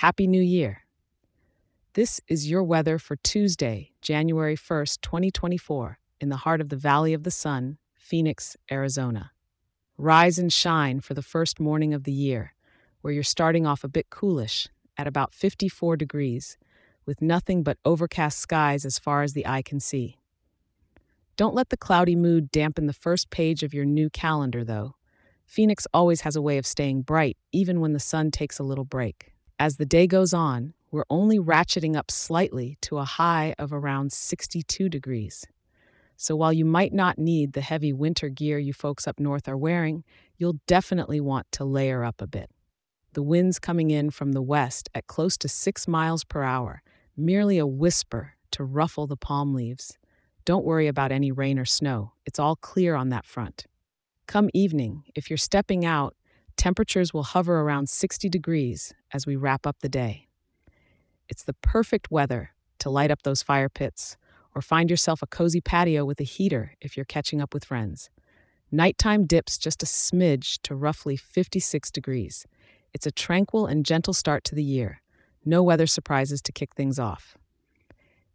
Happy New Year! This is your weather for Tuesday, January 1st, 2024, in the heart of the Valley of the Sun, Phoenix, Arizona. Rise and shine for the first morning of the year, where you're starting off a bit coolish at about 54 degrees, with nothing but overcast skies as far as the eye can see. Don't let the cloudy mood dampen the first page of your new calendar, though. Phoenix always has a way of staying bright, even when the sun takes a little break. As the day goes on, we're only ratcheting up slightly to a high of around 62 degrees. So while you might not need the heavy winter gear you folks up north are wearing, you'll definitely want to layer up a bit. The winds coming in from the west at close to 6 miles per hour, merely a whisper to ruffle the palm leaves. Don't worry about any rain or snow, it's all clear on that front. Come evening, if you're stepping out, temperatures will hover around 60 degrees as we wrap up the day. It's the perfect weather to light up those fire pits or find yourself a cozy patio with a heater if you're catching up with friends. Nighttime dips just a smidge to roughly 56 degrees. It's a tranquil and gentle start to the year. No weather surprises to kick things off.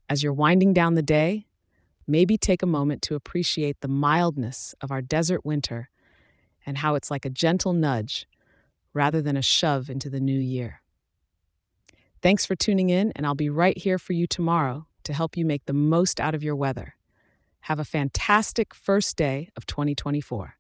As you're winding down the day, maybe take a moment to appreciate the mildness of our desert winter and how it's like a gentle nudge rather than a shove into the new year. Thanks for tuning in, and I'll be right here for you tomorrow to help you make the most out of your weather. Have a fantastic first day of 2024.